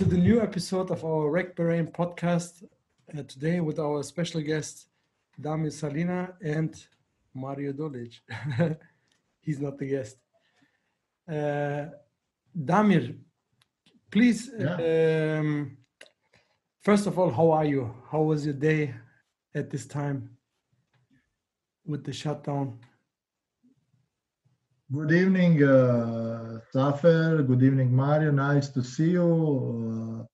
To the new episode of our Rec Bahrain podcast. Uh, today with our special guest, Damir Salina and Mario Dolic. He's not the guest. Uh, Damir, please, um, first of all, how are you? How was your day at this time with the shutdown? Good evening, uh, Safer. Good evening, Mario. Nice to see you.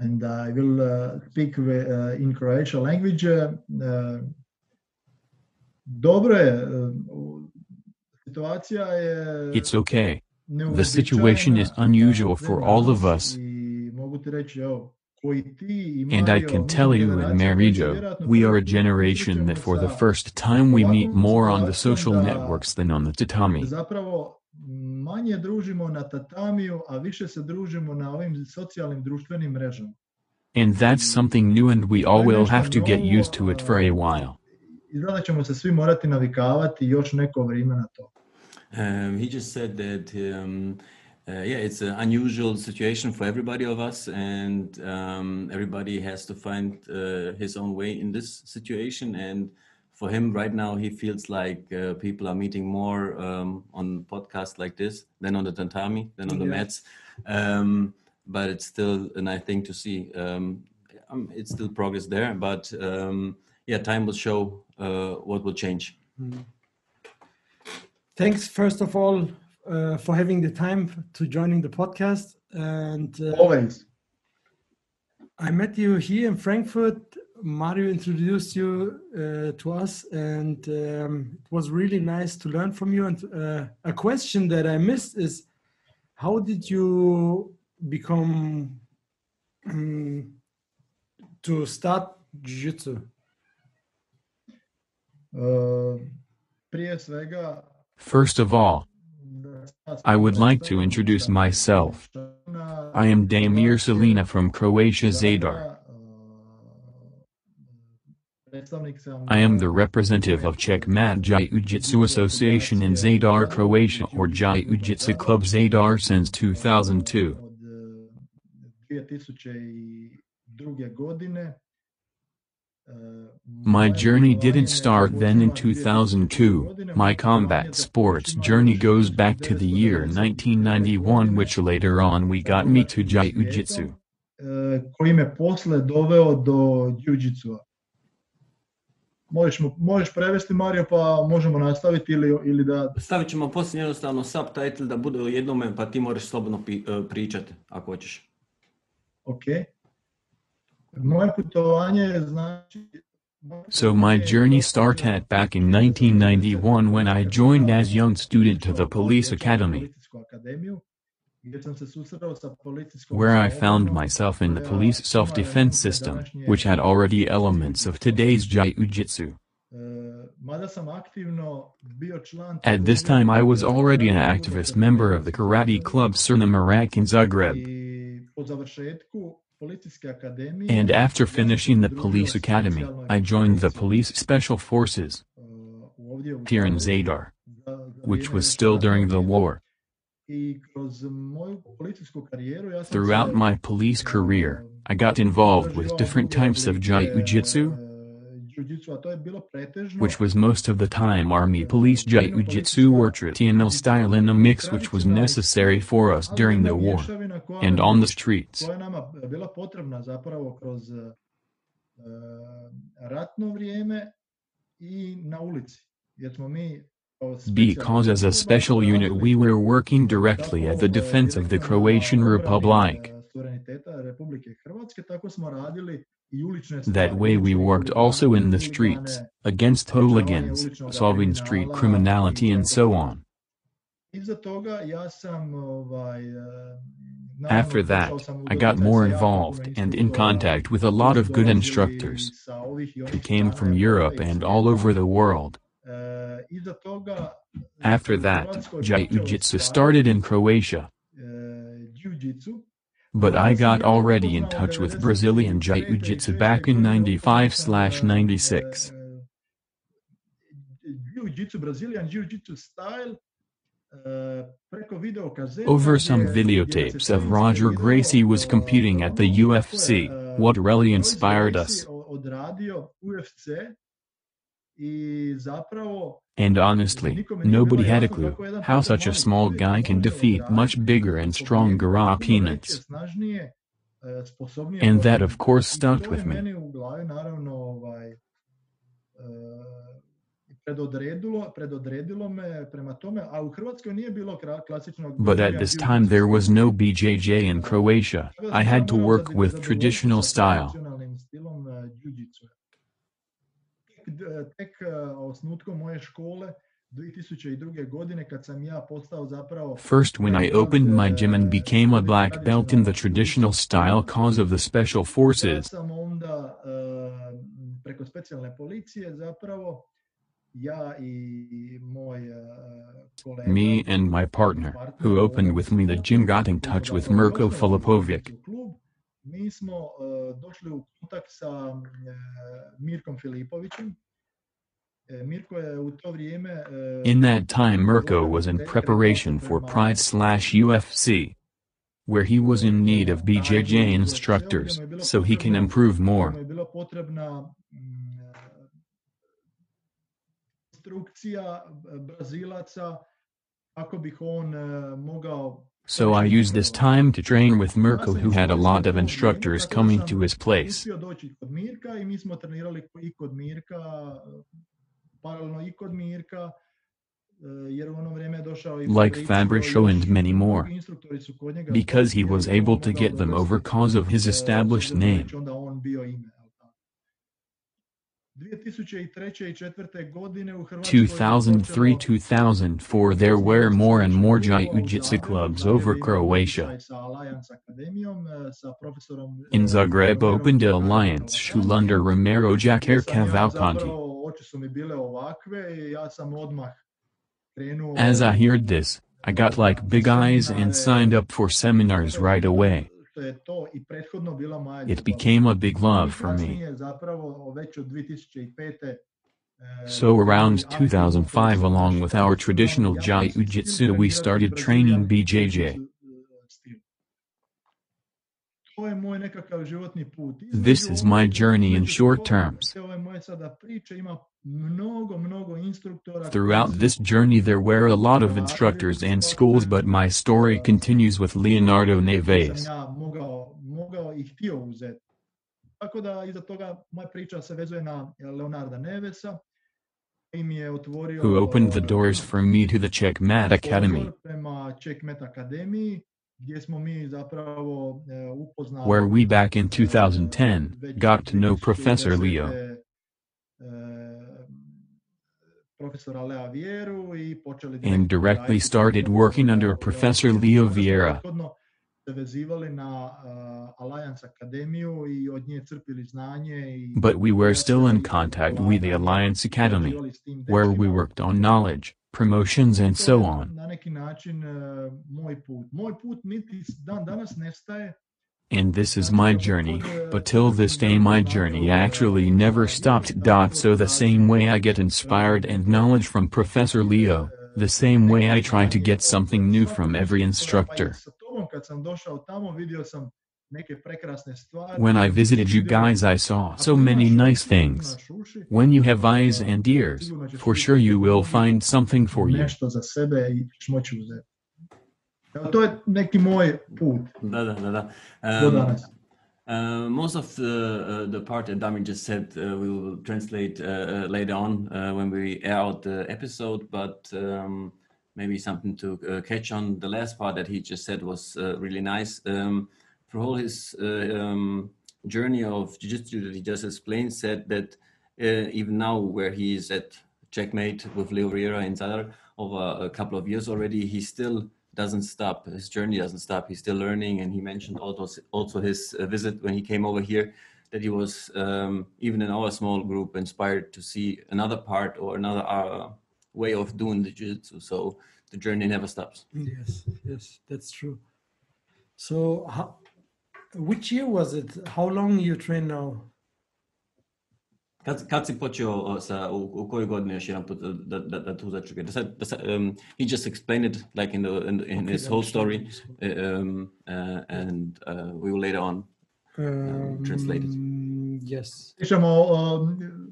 Uh, and I will uh, speak uh, in Croatian language. Uh, dobro uh, Situacija je It's okay. The situation is unusual for all of us. I mogu ti reći, evo, koji ti i And I can tell you in and Marijo, we are a generation that for the first time we meet more on the social networks than on the tatami. manje družimo na tatamiju, a više se družimo na ovim socijalnim društvenim mrežama. And that's something new and we all will have to get used to it for a while. Izgleda ćemo se svi morati navikavati još neko vrijeme na to. Um, he just said that, um, uh, yeah, it's an unusual situation for everybody of us, and um, everybody has to find uh, his own way in this situation. And for him, right now, he feels like uh, people are meeting more um, on podcasts like this than on the tatami, than on the Yeah. mats. Um, but it's still a nice thing to see. Um, um, it's still progress there, but um, yeah, time will show uh, what will change. Thanks, first of all, uh, for having the time to joining the podcast. And uh, Always. I met you here in Frankfurt. Mario introduced you uh, to us, and um, it was really nice to learn from you. And uh, a question that I missed is how did you become um, to start jiu-jitsu? Uh, First of all, da I would like to introduce myself. I am Damir Selina from Croatia Zadar. I am the representative of Checkmat Jiu-Jitsu Association in Zadar, Croatia or Jiu-Jitsu Club Zadar since 2002. od eh, 2002. godine. Eh, My journey didn't start then in 2002, my combat sports journey goes back to the year 1991 which later on we got me to Jiu-Jitsu. koji me posle doveo do jiu-jitsua. Možeš, možeš prevesti Mario pa možemo nastaviti ili, ili da... Stavit ćemo poslije jednostavno subtitle da bude u jednome pa ti moraš slobodno pi- pričati ako hoćeš. Ok. Moje putovanje je znači... So my journey started back in 1991 when I joined as young student to the police academy, Policijsku akademiju, gdje sam se susreo sa policijskom where I found myself in the police self-defense system, which had already elements of today's Jiu-Jitsu. e, mada sam aktivno bio član... At this time I was already an activist member of the karate club Crna Marak in Zagreb. I po završetku policijske akademije... And after finishing the police academy, I joined the police special forces, uh, e, here in Zadar, za- za which was still during the war. I kroz moju policijsku karijeru ja sam Throughout my police uh, career, I got involved with different types of jiu-jitsu, which was most of the time army police jiu-jitsu or traditional style in a mix which was necessary for us during the war, and on the streets. koja je nama bila potrebna zapravo kroz e, ratno vrijeme i na ulici. Jer smo mi kao Because as a special unit we were working directly at the defense of the Croatian Republic. That way we worked also in the streets, against hooligans, solving street criminality and so on. After that, I got more involved and in contact with a lot of good instructors who came from Europe and all over the world. After that, Jiu-Jitsu started in Croatia, but I got already in touch with Brazilian Jiu-Jitsu back in 95/96. E, Jiu-jitsu, Brazilian jiu-jitsu style uh, Over some videotapes of Roger Gracie was competing at the UFC. What really inspired us. o- odradio UFC i zapravo And honestly, nobody had a clue how such a small guy can defeat much bigger and stronger opponents. And that, of course, stuck with me. Meni u glavi naravno ovaj, predodredilo, predodredilo me prema tome, a u Hrvatskoj nije bilo kra- klasičnog But at this time there was no BJJ in Croatia. I had to work with traditional style. Tek, osnutkom moje škole 2002. godine kad sam ja postao zapravo First, when I opened my gym and became a black belt in the traditional style cause of the special forces, sam onda preko specijalne policije zapravo ja i moj kolega me and my partner, who opened with me the gym, got in touch with Mirko Filipovic. Mi smo došli u kontakt sa Mirkom Filipovićem. Mirko je u to vrijeme... In that time, Mirko was in preparation for Pride slash UFC, where he was in need of BJJ instructors, so he can improve more. mm, instrukcija Brazilaca kako bih on mogao So I used this time to train with Mirko, who had a lot of instructors coming to his place. Uspio doći kod Mirka i mi smo trenirali i kod Mirka, paralelno i kod Mirka, e, jer u ono vrijeme je došao i Like Fabricio and many more, drugi instruktori su kod njega because he was able to get them over cause of his e, established obzirom da je name. Već onda on bio ime. jel tako. 2003. i 4. godine u Hrvatskoj je 2003 počelo 2004 there were more and more jiu-jitsu clubs over Croatia. Sa Alliance Akademijom, sa profesorom, In Zagreb opened Alliance. Schulander Romero Gdje Cavalcanti. zapravo, oči su mi bile ovakve i ja sam odmah krenuo... As I heard this, I got like big eyes and signed up for seminars right away. Što je to i prethodno bila moja It became a big love for me. zapravo već od 2005. So around 2005 along with our traditional jiu-jitsu we started training BJJ. jiu-jitsu, e, stil. To je moj nekakav životni put. This is my journey in short terms. te ove moje sada priče ima mnogo, mnogo instruktora. Throughout this journey there were a lot of instructors and schools but my story continues with Leonardo Neves. sam ja mogao, mogao i htio uzeti. Tako da iza toga moja priča se vezuje na Leonarda Nevesa koji mi je otvorio who opened the doors for me to the Checkmat Academy, pozor prema Checkmat Akademiji gdje smo mi zapravo upoznali where we back in 2010 got to know Professor Leo. profesora Lea Vieru i počeli And directly started working under Professor Leo Vieira. prethodno se vezivali na Alliance Akademiju i od nje crpili znanje i But we were still in contact with the Alliance Academy, surađivali s tim where we worked on knowledge, promotions, and so on. Na neki način moj put. Moj put niti s- dan danas nestaje. And this is my journey, but till this day my journey actually never stopped. Dot so the same way I get inspired and knowledge from Professor Leo, the same way I try to get something new from every instructor. Pa i sa tobom kad sam došao tamo vidio sam neke prekrasne stvari. When I visited you guys I saw so many nice things. When you have eyes and ears, for sure you will find something for you. Nešto za sebe i ćeš moći uzeti. Evo, to je neki moj put Da, da, da, da. Um. Uh, most of the uh, the part that Damir just said uh, we will translate uh, uh, later on uh, when we air out the episode, but um, maybe something to uh, catch on. The last part that he just said was uh, really nice. Um, for all his uh, um, journey of jiu-jitsu that he just explained, said that uh, even now where he is at Checkmat with Leo Vieira and Zadar over a couple of years already, he still doesn't stop. His journey doesn't stop. He's still learning, and he mentioned also also his uh, visit when he came over here that he was um, even in our small group inspired to see another part or another uh, way of doing the jiu-jitsu. So the journey never stops. Yes, yes, that's true. So, how, which year was it? How long you train now? Kad, kad si počeo sa, u, u kojoj godini još jedan put da, da, da tu začuke? Da sad, da sad, um, he just explained it like in, the, in, in Okay, his whole story um, uh, and uh, we will later on translated. Um, Yes. Pišemo, um,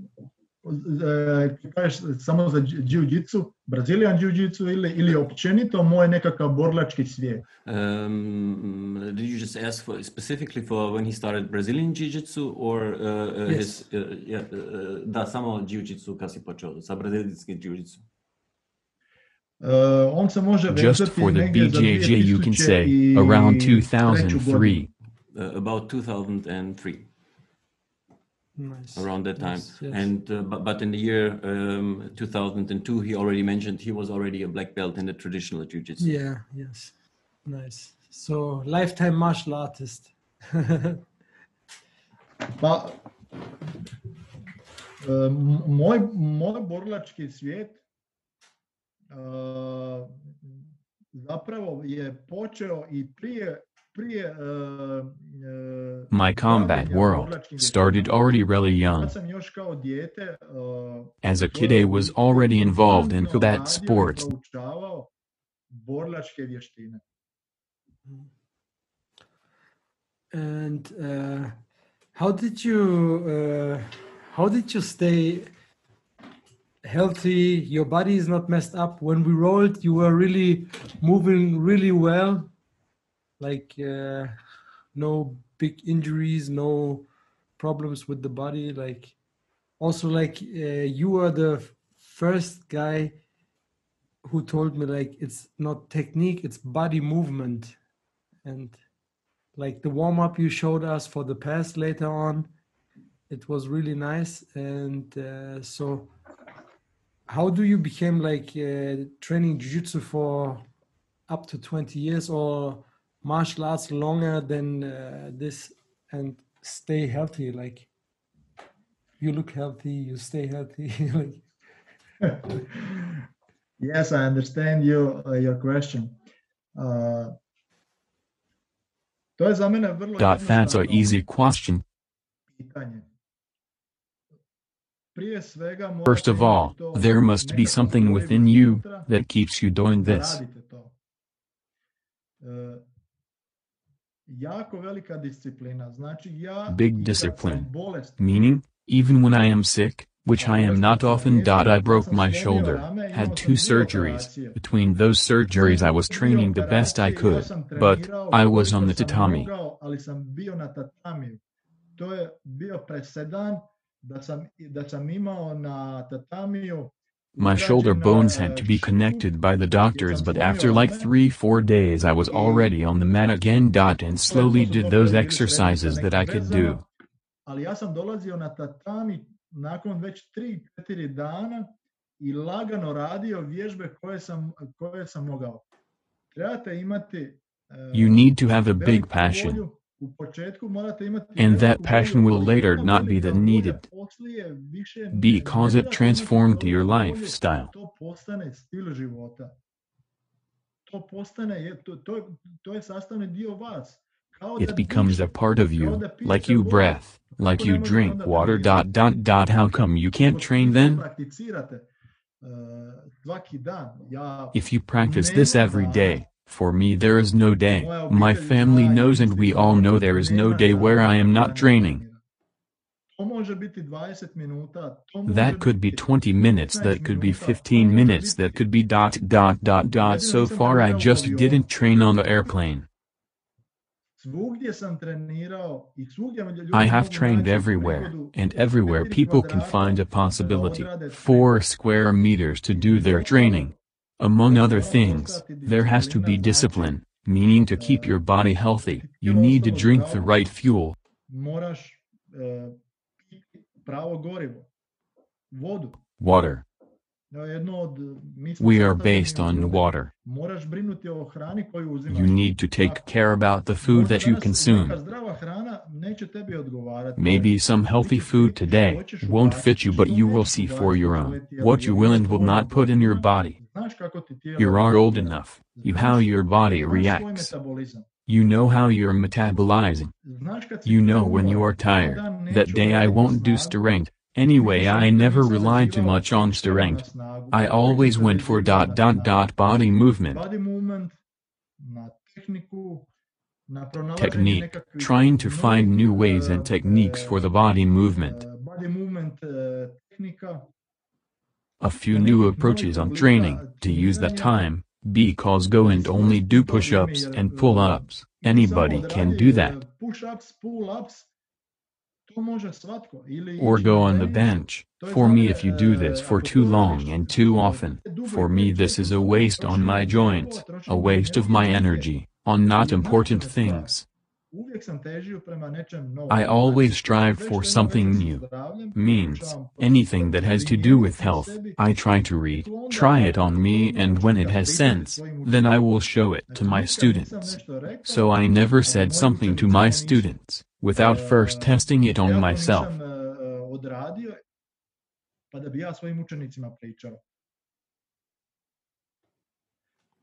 kažeš samo za jiu-jitsu, Brazilian jiu-jitsu ili, ili općenito moj nekakav borlački svijet. Um, did you just ask for specifically for when he started Brazilian Jiu-Jitsu or uh, uh, his, Yes. uh, yeah, uh, da, samo Jiu-Jitsu kad si počeo, sa brazilijanskim Jiu-Jitsu? Uh, on se može Just for the BJJ, you can say, around 2003. 2003. Uh, about 2003, Nice. around that time. Yes, yes. And uh, but, but in the year um, 2002, he already mentioned he was already a black belt in the traditional Jiu-Jitsu. Yeah, yes. Nice. So, lifetime martial artist. Pa, e, m- moj, moj borlački svijet e, zapravo je počeo i prije prije My combat world started already really young. Kad sam još kao dijete e, As a kid, I was already involved in combat sports. Proučavao borlačke vještine. And uh, how did you uh, how did you stay healthy? Your body is not messed up. When we rolled, you were really moving really well. Like uh, no big injuries, no problems with the body. Like also like uh, you are the first guy who told me like it's not technique, it's body movement, and like the warm up you showed us for the pass later on it was really nice and uh, so how do you become like uh, training jiu-jitsu for up to 20 years or martial arts longer than uh, this and stay healthy like you look healthy you stay healthy like Yes, I understand you, uh, your question. Uh, to je za mene vrlo Dot that's a jednostavno easy question. pitanje. First of all, there must be something within you that keeps you doing this. Big discipline. Meaning, even when I am sick, which I am not often. I broke my shoulder, had two surgeries. Between those surgeries, I was training the best I could, but I was on the tatami. Mogao, ali sam bio na tatamiju. To je bio presedan da sam, da sam imao na tatamiju My shoulder bones had to be connected by the doctors, but after like three, four days, I was already on the mat again. Dot and slowly did those exercises that I could do. Ali ja sam dolazio na tatami nakon već 3-4 dana i lagano radio vježbe koje sam, koje sam mogao. Trebate imati You need to have a eh, big passion. Volju. U početku morate imati And that passion will later not be that needed poslije više ne- because it transformed your lifestyle. It becomes a part of you, like you breath, like you drink water. Dot dot dot. How come you can't train then? prakticirate svaki dan, ja If you practice this every day, for me there is no day. My family knows and we all know there is no day where I am not training. treniram. To može biti 20 minuta, to može That could be 20 minutes, that could be 15 minutes, that could be dot dot dot dot. So far, I just didn't train on the airplane. Svugdje sam trenirao i svugdje me ljudi I have trained everywhere, and everywhere people can find a possibility. Four square meters to do their training. Among other things, there has to be discipline, meaning to keep your body healthy, you need to drink the right fuel. Moraš e, piti pravo gorivo, vodu. Water. Eh, to je jedno od, mi smo We are based on water. Moraš brinuti o hrani koju uzimaš. You need to take care about the food that you consume. Neka zdrava hrana neće tebi odgovarati. Maybe some healthy food today won't fit you, but you will see for your own what you will and will not put in your body. Znaš kako ti tijelo You are old enough. You how your body reacts. You know how you're metabolizing. Znaš kad si You know when you are tired. That day I won't do strength. Anyway, I never relied too much on strength. I always went for dot dot dot body movement. Body movement, na tehniku, Technique, trying to find new ways and techniques for the body movement. uh, body movement uh, tehnika. A few new approaches on training, to use that time, because go and only do push ups and pull ups. Anybody can do that. Push-ups, pull-ups, Or go on the bench. For me, if you do this for too long and too often, for me, this is a waste on my joints, a waste of my energy, on not important things. Uvijek sam težio prema nečem novom. I always strive for something new. Means, anything that has to do with health, I try to read, try it on me, and when it has sense, then I will show it to my students. So I never said something to my students, without eh, first testing it on myself. Ja to nisam, odradio, pa da bi ja svojim učenicima pričao.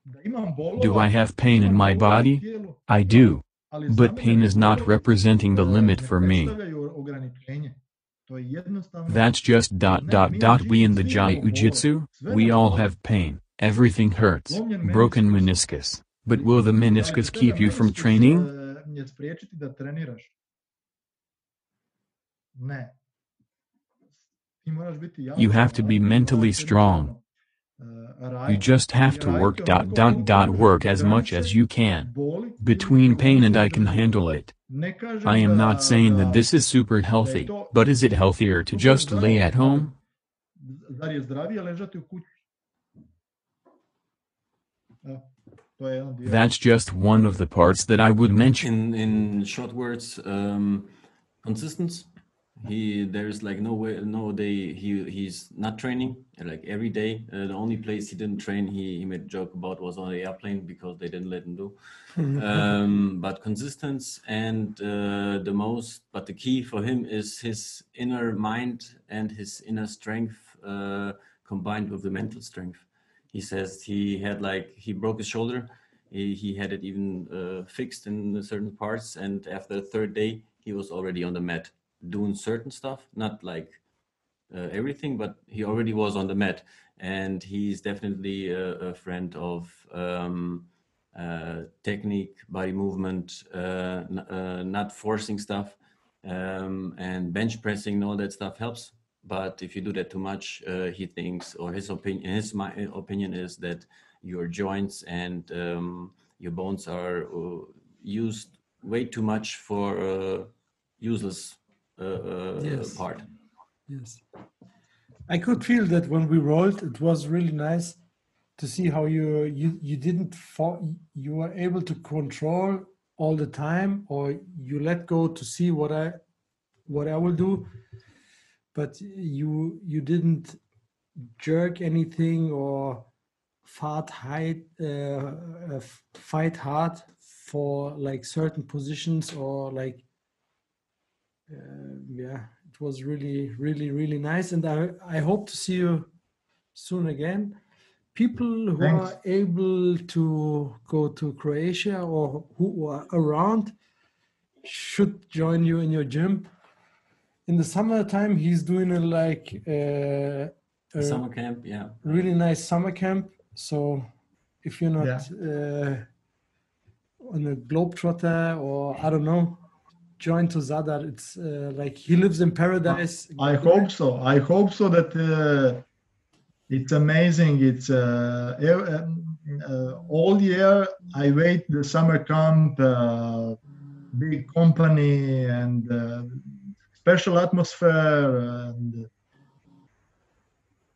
Da imam bolova, Do I have pain in my imam bolova u body? I do. But pain is not representing the limit for me. predstavljaju ograničenje. To je jednostavno That's just dot dot dot we in the Jiu-Jitsu, we all have pain, everything hurts, broken meniscus. But will the meniscus keep you from training? Eh, je spriječiti da treniraš. Ne. Ti moraš biti jako You have to be mentally strong. Jednostavno, uh, You just have to work dot dot dot work as much as you can. Between pain and I can handle it. I am not saying that this is super healthy, but is it healthier to just lay at home? Zar je zdravije ležati u kući? Evo, to je jedan dio. That's just one of the parts that I would mention. In in short words, um, consistency. He there's like no way, no day he he's not training like every day. Uh, the only place he didn't train, he he made a joke about was on the airplane because they didn't let him do. um, but consistency and uh, the most, but the key for him is his inner mind and his inner strength uh, combined with the mental strength. He says he had like he broke his shoulder. He, he had it even uh, fixed in certain parts, and after the third day, he was already on the mat doing certain stuff, not like uh, everything, but he already was on the mat, and he's definitely a, a friend of um, uh, technique, body movement, uh, uh, not forcing stuff, um, and bench pressing and all that stuff helps. But if you do that too much, uh, he thinks, or his opinion, his my opinion is that your joints and um, your bones are uh, used way too much for useless Yes. part. Yes. I could feel that when we rolled, it was really nice to see how you you you didn't fall, you were able to control all the time, or you let go to see what I what I will do, but you you didn't jerk anything or fight high, uh, uh, fight hard for like certain positions or like uh, yeah it was really really really nice and i i hope to see you soon again people who Thanks. are able to go to croatia or who are around should join you in your gym in the summertime he's doing a like uh, a Summer camp, yeah. really nice summer camp so if you're not uh, on a globetrotter or i don't know join to zadar it's uh, like he lives in paradise I hope so. I hope so that uh, it's amazing. It's uh, um, uh, all year I wait the summer camp, uh, big company and uh, special atmosphere and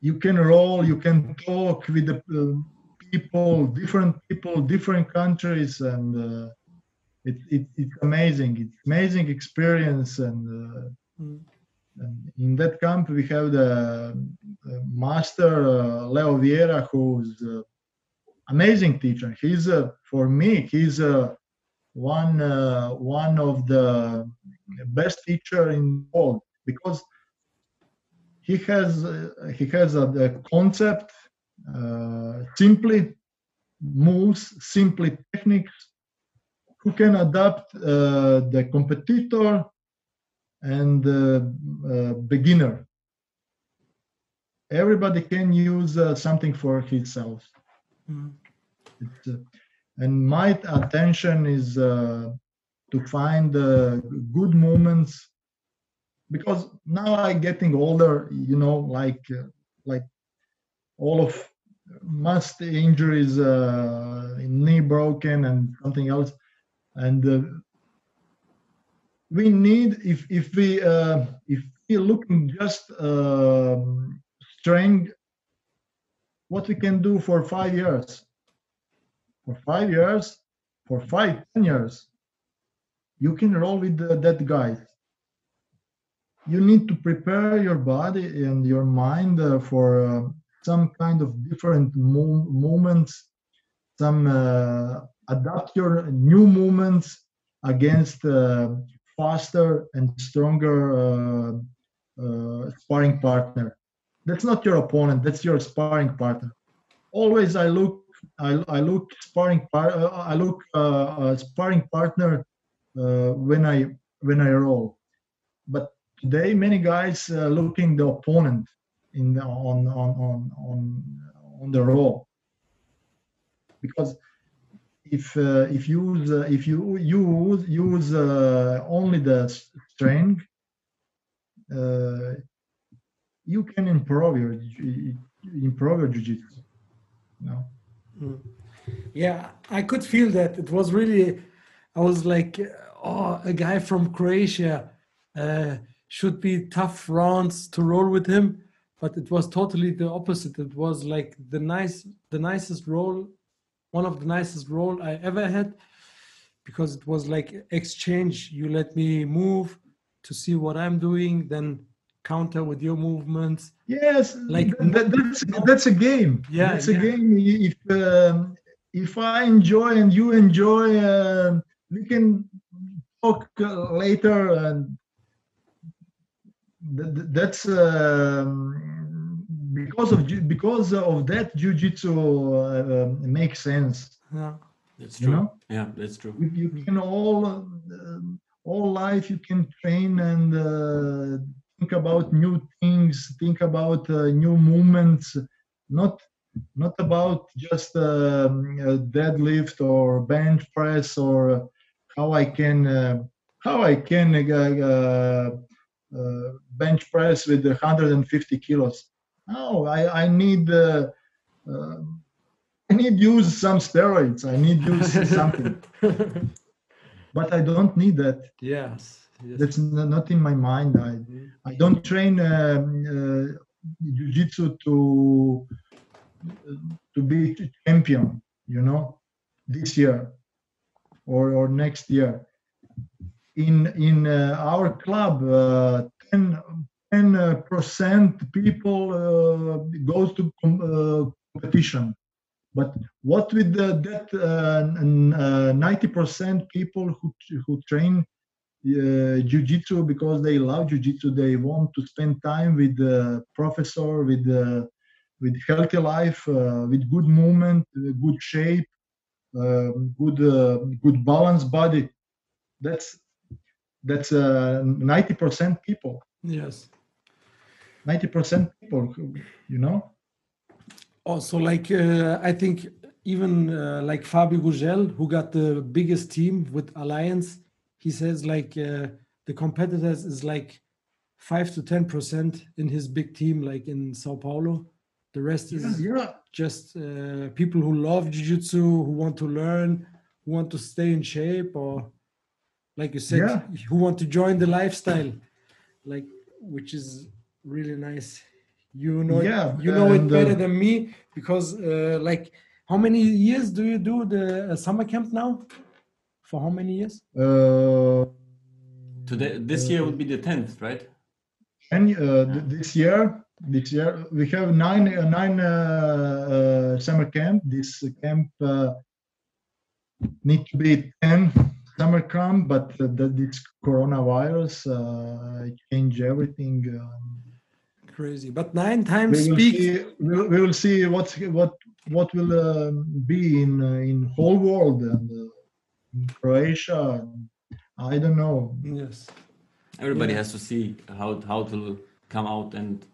you can roll, you can talk with the people, different people, different countries and it, it, it's amazing. It's amazing experience and uh, Mm. and in that camp, we have the uh, master uh, Leo Vieira, who's uh, amazing teacher. He's uh, for me, he's uh, one uh, one of the best teacher in the world because he has uh, he has a, the concept uh, simply moves, simply techniques, who can adapt uh, the competitor and uh, uh, beginner everybody can use uh, something for himself. Mm. And my attention is uh, to find uh, good moments because now I getting older. You know, like uh, like all of most injuries, uh, knee broken and something else, and uh, we need if if we uh, if we looking just um strength, what we can do for five years, for five years, for five ten years, you can roll with the, that guy. You need to prepare your body and your mind uh, for uh, some kind of different mo- moments, some uh, adapt your new movements against uh, faster and stronger uh, uh, sparring partner. That's not your opponent. That's your sparring partner. Always, I look, I, I look sparring par, I look sparring partner when I when I roll. But today, many guys uh, looking the opponent in the, on on on on on the roll because if uh, if you use uh, if you use use uh, only the strength, uh, you can improve your improve your jiu-jitsu. No, Yeah, I could feel that. It was really, I was like, oh, a guy from Croatia uh, should be tough rounds to roll with him, but it was totally the opposite. It was like the nice, the nicest roll, one of the nicest role I ever had, because it was like exchange. You let me move to see what I'm doing, then counter with your movements. yes, Like- that, that's that's a game. Yeah, that's a game. If um, if I enjoy and you enjoy, uh, we can talk later and th- th- that's um, because of because of that jiu-jitsu uh, um, makes sense Yeah. That's You true. know? Yeah, that's true. you, you can all uh, all life you can train and uh, think about new things think about uh, new movements not not about just um, a deadlift or bench press or how i can uh, how i can uh, uh, uh, bench press with 150 kilos no i i need uh, uh, I need use some steroids. I need use something, but I don't need that. yes. yes. That's not in my mind. I I don't train um, uh, jiu-jitsu to to be champion. You know, this year or or next year. In in uh, our club, uh, 10 10 percent people uh, goes to com- uh, competition. But what with the, that uh, n- uh, 90% people who who train uh, jiu-jitsu because they love jiu-jitsu they want to spend time with the professor with uh, with healthy life uh, with good movement uh, good shape um, good uh, good balanced body that's that's uh, 90% people Yes. 90% people who- you know Also, like uh, I think even uh, like Fabio Gurgel, who got the biggest team with Alliance, he says like uh, the competitors is like five to ten percent in his big team, like in Sao Paulo. The rest is yeah just uh, people who love jiu-jitsu, who want to learn, who want to stay in shape, or like you said, Yeah. who want to join the lifestyle, like which is really nice. You know, it- Yeah, you know it better uh, than me because, uh, like, how many years do you do the uh, summer camp now? For how many years? uh, Today, this year would be the tenth, right? And uh, th- this year, this year we have nine uh, nine uh, uh, summer camp. This camp uh, need to be ten summer camp, but uh, the, this coronavirus uh, change everything. Um, Crazy, but nine times we will speak. see. We will, we will see what's what what will um be in uh, in whole world and uh, in Croatia. I don't know. Yes. Everybody Yeah. has to see how how to come out and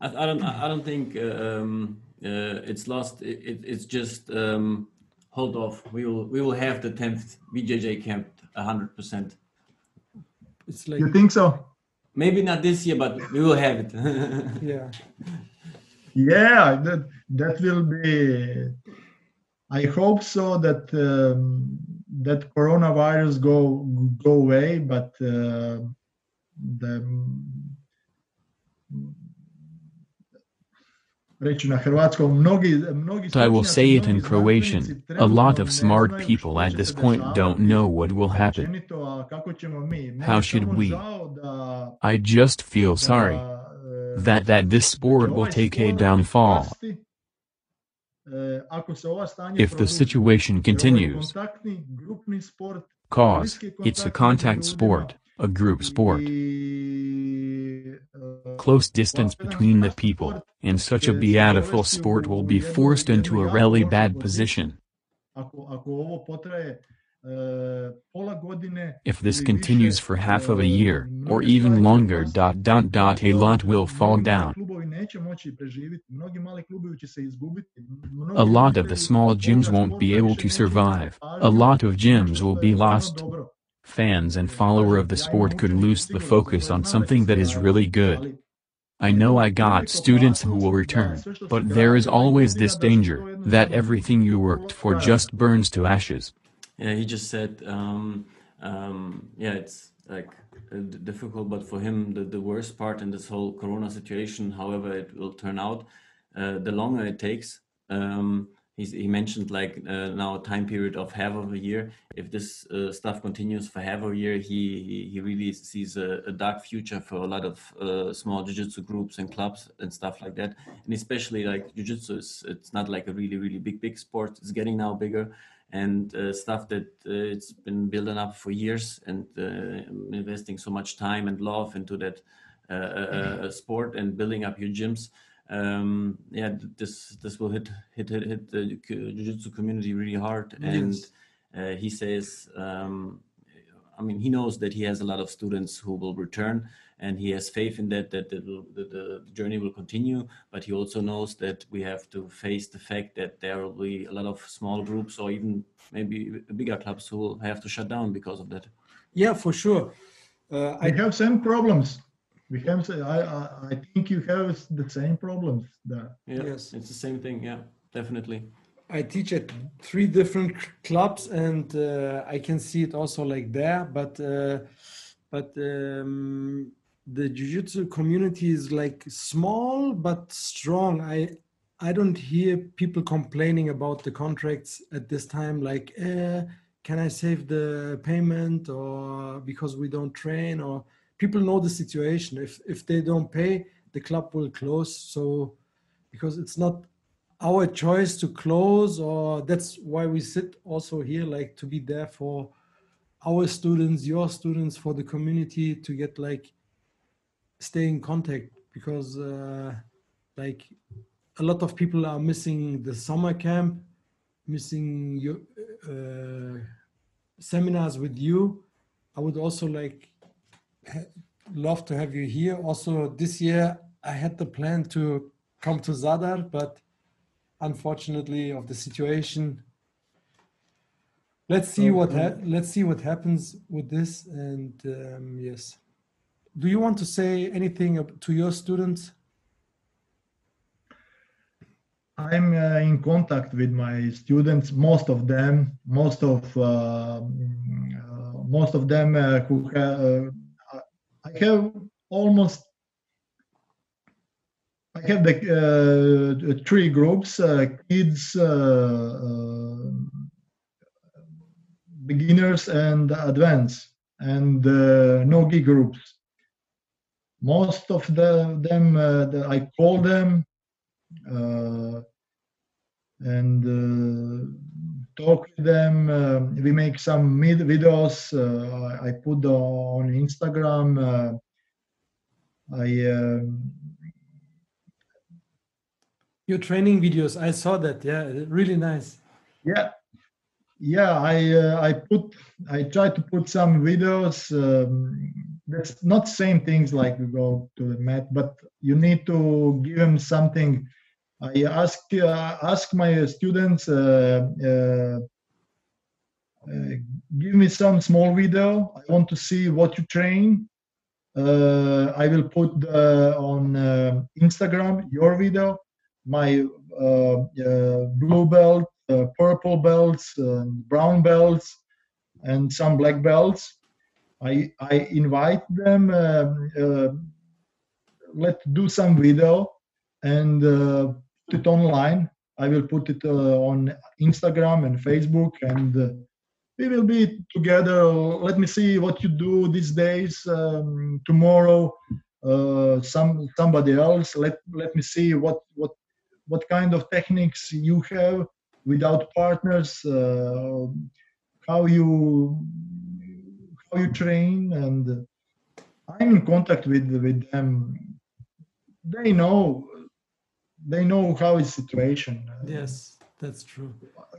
I, I don't. I don't think um, uh, it's lost. It, it, it's just um, hold off. We will. We will have the tenth BJJ camp hundred percent. It's like You think so? Maybe not this year, but we will have it. yeah, Yeah, that that will be. I hope so that um, that coronavirus go go away, but uh, the I will say it in Croatian. A lot of smart people at this point don't know what will happen. općenito, a kako ćemo mi. Meni How should we? I just feel sorry e, that that this sport will take a downfall pasti, e, ako se ova stanje if the situation Jer ovo je continues. kontaktni, grupni sport, Cause it's a contact sport, a group sport. Close distance between the people, and such a beautiful sport will be forced into a really bad position. If this continues for half of a year, or even longer, dot dot dot, a lot will fall down. A lot of the small gyms won't be able to survive. A lot of gyms will be lost. Fans and follower of the sport could lose the focus on something that is really good. I know I got students who will return, but there is always this danger that everything you worked for just burns to ashes. Yeah, he just said, um, um, yeah, it's like uh, difficult, but for him, the, the worst part in this whole Corona situation, however it will turn out, uh, the longer it takes. Um, he's, he mentioned like uh, now a time period of half of a year. If this uh, stuff continues for half a year, he he, really sees a, a dark future for a lot of uh, small jiu-jitsu groups and clubs and stuff like that. And especially like jiu-jitsu is it's not like a really really big big sport. It's getting now bigger and uh, stuff that uh, it's been building up for years and uh, investing so much time and love into that uh, uh, sport and building up your gyms. Um, yeah, this this will hit hit hit, hit the cu- jiu-jitsu community really hard. And Yes. uh, he says, um, I mean, he knows that he has a lot of students who will return, and he has faith in that that the, the, the journey will continue. But he also knows that we have to face the fact that there will be a lot of small groups or even maybe bigger clubs who will have to shut down because of that. yeah, for sure. Uh, I I have some problems. We have. I, I I think you have the same problems there. Yeah, Yes. it's the same thing. Yeah, definitely. I teach at three different clubs, and uh, I can see it also like there. But uh, but um, the jiu-jitsu community is like small but strong. I I don't hear people complaining about the contracts at this time. Like, eh, can I save the payment, or because we don't train, or people know the situation. If if they don't pay, the club will close. So because it's not our choice to close or that's why we sit also here like to be there for our students your students for the community to get like stay in contact because uh, like a lot of people are missing the summer camp missing your uh, seminars with you i would also like love to have you here also this year i had the plan to come to zadar but unfortunately of the situation let's see what ha- let's see what happens with this and um, yes do you want to say anything to your students I'm uh, in contact with my students. Most of them, most of uh, mm, uh, most of them uh, who have. I have almost. I have the uh, three groups: uh, kids, uh, uh, beginners, and advanced, and uh, nogi groups. Most of the, them, uh, the, I call them and talk with them. Uh, we make some mid videos. Uh, I I put on Instagram. Uh, I um, your training videos i saw that yeah really nice yeah yeah I uh, I put I try to put some videos. Um, that's not same things like we go to the mat, but you need to give them something. I ask uh, ask my students uh, uh, uh, give me some small video. I want to see what you train. Uh, I will put uh, on uh, Instagram your video, my uh, uh, blue belt, uh, purple belts, uh, brown belts, and some black belts. I I invite them. Um, uh, let do some video and uh, it online. I will put it uh, on Instagram and Facebook, and uh, we will be together. Let me see what you do these days. Um, tomorrow, uh, some somebody else. Let let me see what what what kind of techniques you have without partners. How you how you train, and I'm in contact with with them. They know they know how is situation. Yes, that's true.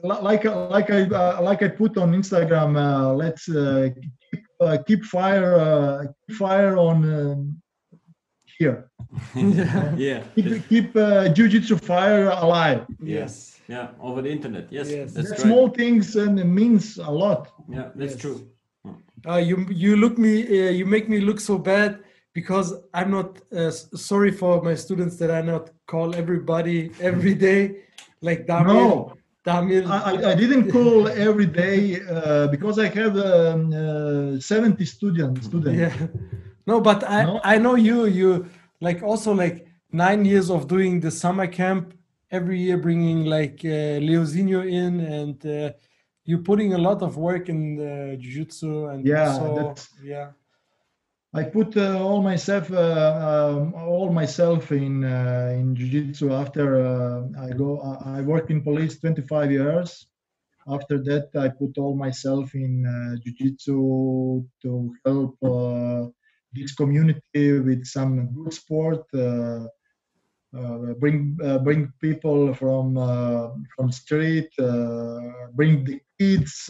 Li- like like I uh, like I put on Instagram. Uh, let's uh, keep uh, keep fire uh, keep fire on um, here. yeah. yeah. Keep keep uh, jiu-jitsu fire alive. Yes. Yeah. Over the internet. Yes. Yes. That's The right. small things and it means a lot. Yeah. That's Yes. true. Uh, you you look me uh, you make me look so bad because I'm not uh, sorry for my students that I not call everybody every day like Damir. No, Damir. I, I- didn't call every day uh, because I have um, uh, 70 students. Students. Yeah. No, but I No? I know you you like also like nine years of doing the summer camp every year, bringing like uh, Leozinho in and. Uh, you putting a lot of work in the jiu-jitsu and Yeah, so yeah I put uh, all myself, uh, um, all myself in uh, in jiu-jitsu. After uh, I go, I, worked in police 25 years. After that, I put all myself in uh, jiu-jitsu to help this community with some good sport. Bring bring people from from street, bring the kids,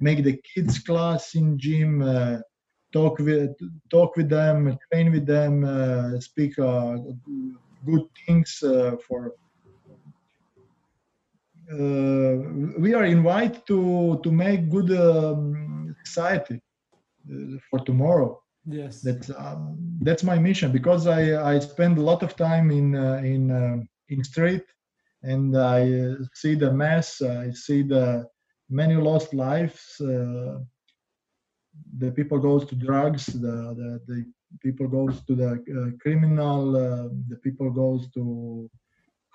make the kids class in gym. Talk with talk with them, train with them, uh, speak uh, good things uh, for. Uh, we are invited to to make good um, society uh, for tomorrow. yes That's um, that's my mission because I I spend a lot of time in uh, in in street, and I uh, see the mess. I see the many lost lives. The people goes to drugs. The the, the people goes to the uh, criminal. Uh, the people goes to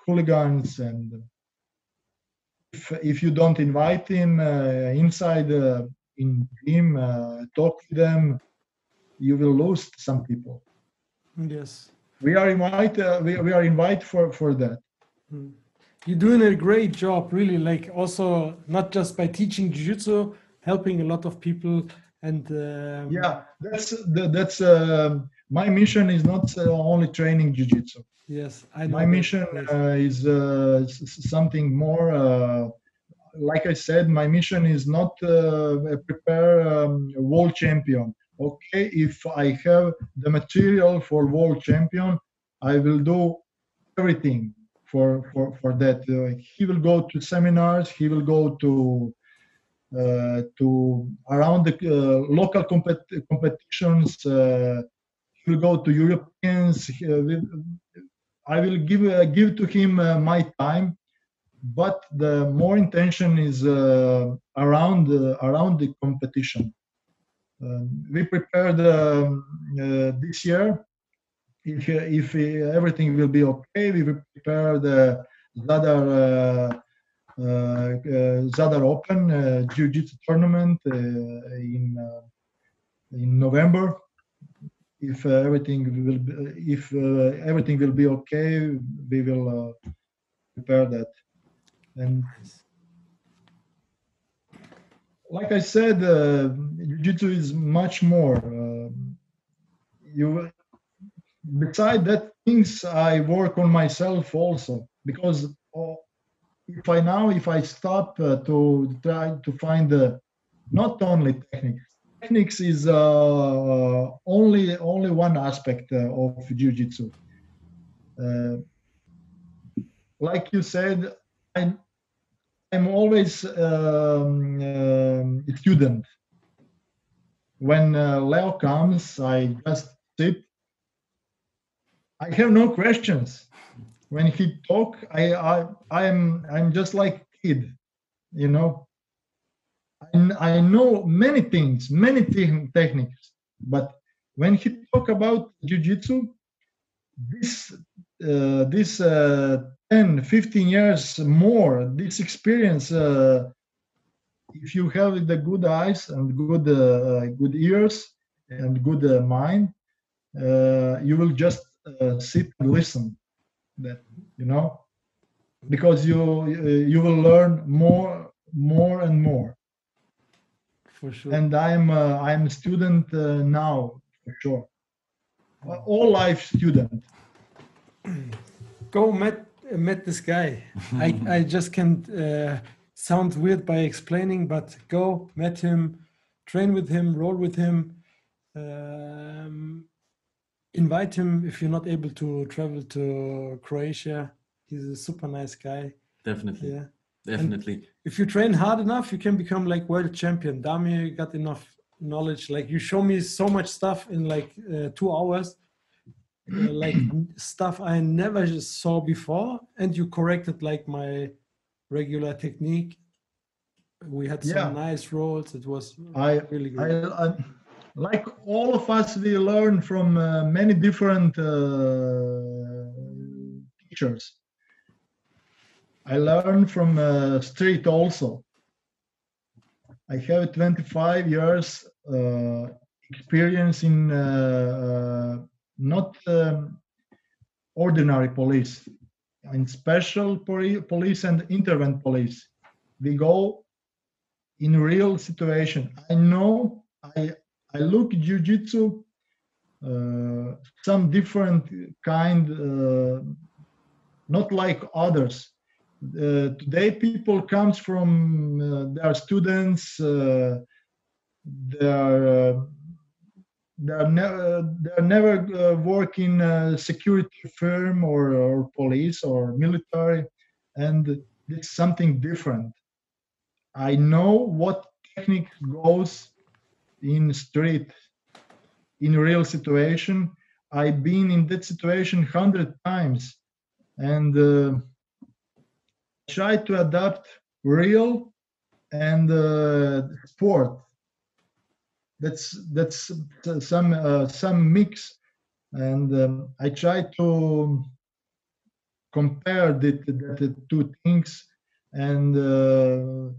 hooligans and. If, if you don't invite him uh, inside uh, in gym, uh, talk to them, you will lose some people. yes We are invite uh, we, we are invite for for that. You're doing a great job, really. Like also not just by teaching jiu-jitsu, helping a lot of people, and um, Yeah, that's that's uh, my mission is not uh, only training jiu-jitsu. yes, I. My mission Yes. uh, is uh, something more. Uh, like I said, my mission is not uh, prepare um, a world champion. Okay, if I have the material for world champion, I will do everything for for for that. Uh, he will go to seminars. He will go to to around the uh, local compet- competitions. Uh, he will go to Europeans. Uh, I will give uh, give to him uh, my time, but the more intention is uh, around uh, around the competition. Um, we prepared um, uh, this year. If uh, if uh, everything will be okay, we will prepare the Zadar uh, uh, uh, Zadar Open uh, Jiu-Jitsu tournament uh, in uh, in November. If uh, everything will be, if uh, everything will be okay we will uh, prepare that. And like i said uh, jiu-jitsu is much more uh, you beside that things i work on myself also because uh, if i now if i stop uh, to try to find the not only techniques techniques is uh, uh, only only one aspect uh, of jiu-jitsu. Uh, like you said, I'm I'm always um, um, a student. When uh, Leo comes, I just sit. I have no questions. When he talk, I I I'm I'm just like kid, you know. I, I know many things, many te- techniques, but when he talk about jiu-jitsu, this uh, this uh, 10 15 years more this experience uh, if you have the good eyes and good uh, good ears and good uh, mind uh, you will just uh, sit and listen that you know because you uh, you will learn more more and more For sure. and i'm uh, i'm a student uh, now for sure all life student Go met met this guy. I I just can't uh, sound weird by explaining, but go met him, train with him, roll with him. Um, invite him if you're not able to travel to Croatia. He's a super nice guy. Definitely, Yeah. definitely. if you train hard enough, you can become like world champion. Dami got enough knowledge. Like you show me so much stuff in like uh, two hours, uh, like stuff I never just saw before, and you corrected like my regular technique. We had some Yeah. nice rolls. It was I really I. I like all of us we learn from uh, many different uh, teachers. I learn from uh, street also. I have 25 years uh, experience in uh, uh, not um, ordinary police. In special police and intervent police. We go in real situation. I know i I look jiu-jitsu uh, some different kind, uh, not like others. Uh, today, people comes from uh, they are students. Uh, they are uh, never they are never uh, work in a security firm or, or police or military, and it's something different. I know what technique goes in street in real situation. I've been in that situation 100 times and uh, try to adapt real and uh, sport. That's that's some uh, some mix and um, i try to compare the, the, the two things and uh,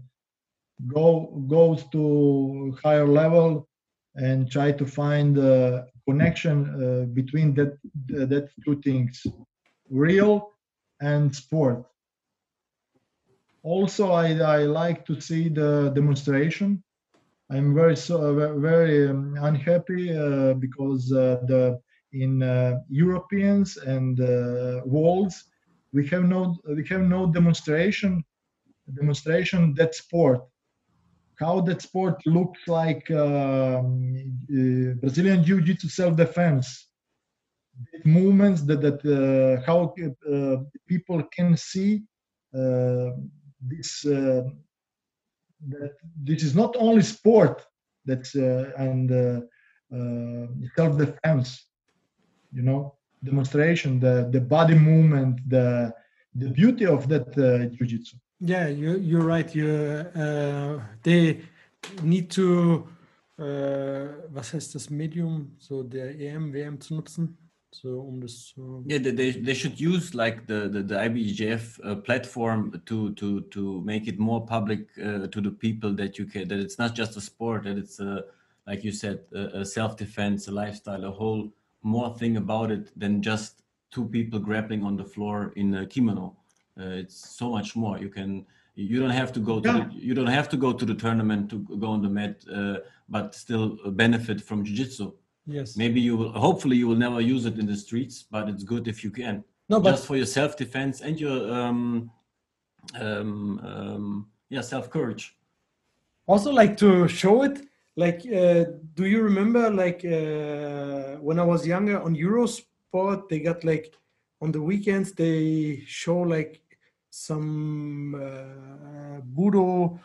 go goes to higher level and try to find a connection uh, between that that two things real and sport. Also i, I like to see the demonstration. I'm very so very um, unhappy uh, because uh, the in uh, europeans and uh, worlds we have no we have no demonstration demonstration that sport how that sport looks like um, uh, Brazilian Jiu-Jitsu self-defense. Movements that that uh, how uh, people can see uh, this uh, that this is not only sport that's uh, and self-defense you know demonstration the the body movement the the beauty of that jiu-jitsu Yeah, you you're right. You uh, they need to uh, was heißt das Medium, so der EM, WM zu nutzen, so um das zu. Yeah, they, they, should use like the the, the IBJJF uh, platform to to to make it more public uh, to the people that you can that it's not just a sport that it's a like you said a, a self defense, a lifestyle, a whole more thing about it than just two people grappling on the floor in a kimono. Uh, it's so much more. You can you don't have to go to Yeah. the, you don't have to go to the tournament to go on the mat, uh, but still benefit from jiu-jitsu. Yes. Maybe you will. Hopefully, you will never use it in the streets, but it's good if you can. No, but just for your self-defense and your um, um, um, yeah self-courage. also like to show it like uh, do you remember like uh, when i was younger on eurosport they got like on the weekends they show like some uh, budo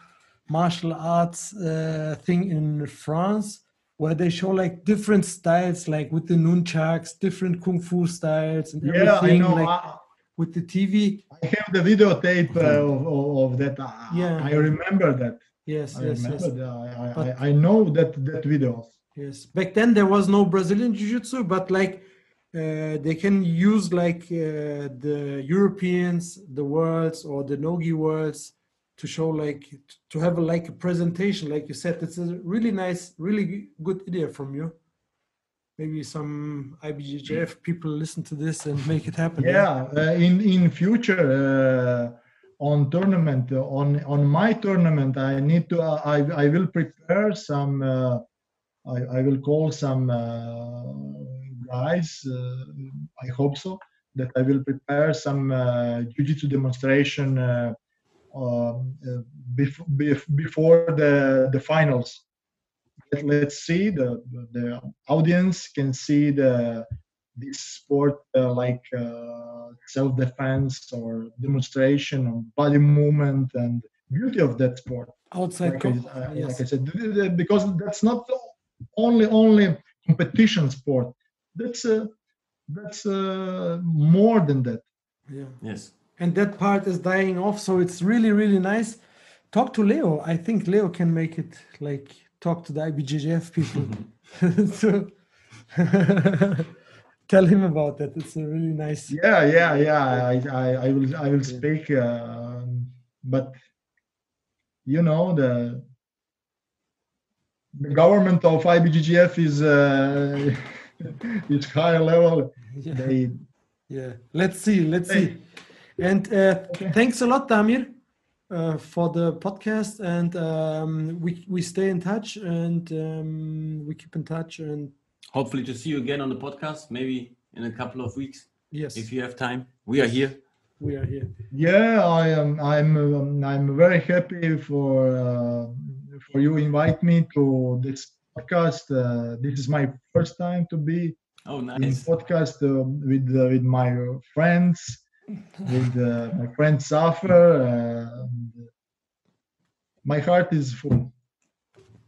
martial arts uh, thing in france where they show like different styles like with the nunchucks different kung fu styles and Yeah, I know. like I, with the tv I have the videotape uh, of, of, of that. I, Yeah. I remember that. yes I yes yes that. I, I, I know that that video. Yes, back then there was no Brazilian Jiu-Jitsu, but like they can use like uh, the Europeans, the worlds, or the Nogi worlds to show like to have a, like a presentation. Like you said, it's a really nice, really good idea from you. Maybe some IBJJF people listen to this and make it happen. Yeah, uh, in in future uh, on tournament uh, on on my tournament, I need to. Uh, I I will prepare some. Uh, I I will call some uh. I hope so that I will prepare some uh, jiu-jitsu demonstration uh, um, uh, bef- bef- before the the finals. Let, let's see the the audience can see the this sport uh, like uh, self-defense or demonstration of body movement and beauty of that sport outside. like, I, uh, yes. like I said because that's not only only competition sport that's uh, that's uh, more than that. Yeah. Yes. and that part is dying off so it's really really nice. Talk to leo. I think leo can make it like talk to the ibjjf people. So tell him about that. It's a really nice yeah yeah yeah. I i, I will i will speak uh, but you know the the government of ibggf is uh, is high level yeah, they yeah. let's see let's Hey. see and uh, Okay. thanks a lot damir uh, for the podcast and um, we we stay in touch and um, we keep in touch and Hopefully to see you again on the podcast, maybe in a couple of weeks yes if you have time. We are here. we are here Yeah, I am. I'm. Um, I'm very happy for uh, for you invite me to this podcast. Uh, this is my first time to be Oh, in podcast uh, with uh, with my friends, with uh, my friend Safar. Uh, my heart is full.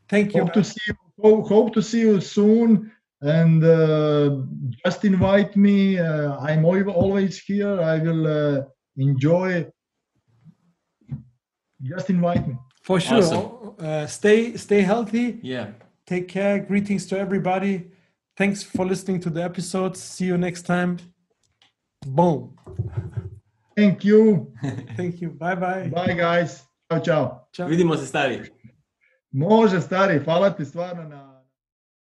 thank you Hope to see you. Hope, hope to see you soon. And uh, just invite me. Uh, I'm always here. I will uh, enjoy. Just invite me. For sure. Awesome. Uh, stay stay healthy. Yeah. Take care. Greetings to everybody. Thanks for listening to the episodes. See you next time. Boom. Thank you. Thank you. Bye bye. Bye guys. Ciao, ciao. Ciao. Vidimo se stari. Može stari, hvala ti stvarno na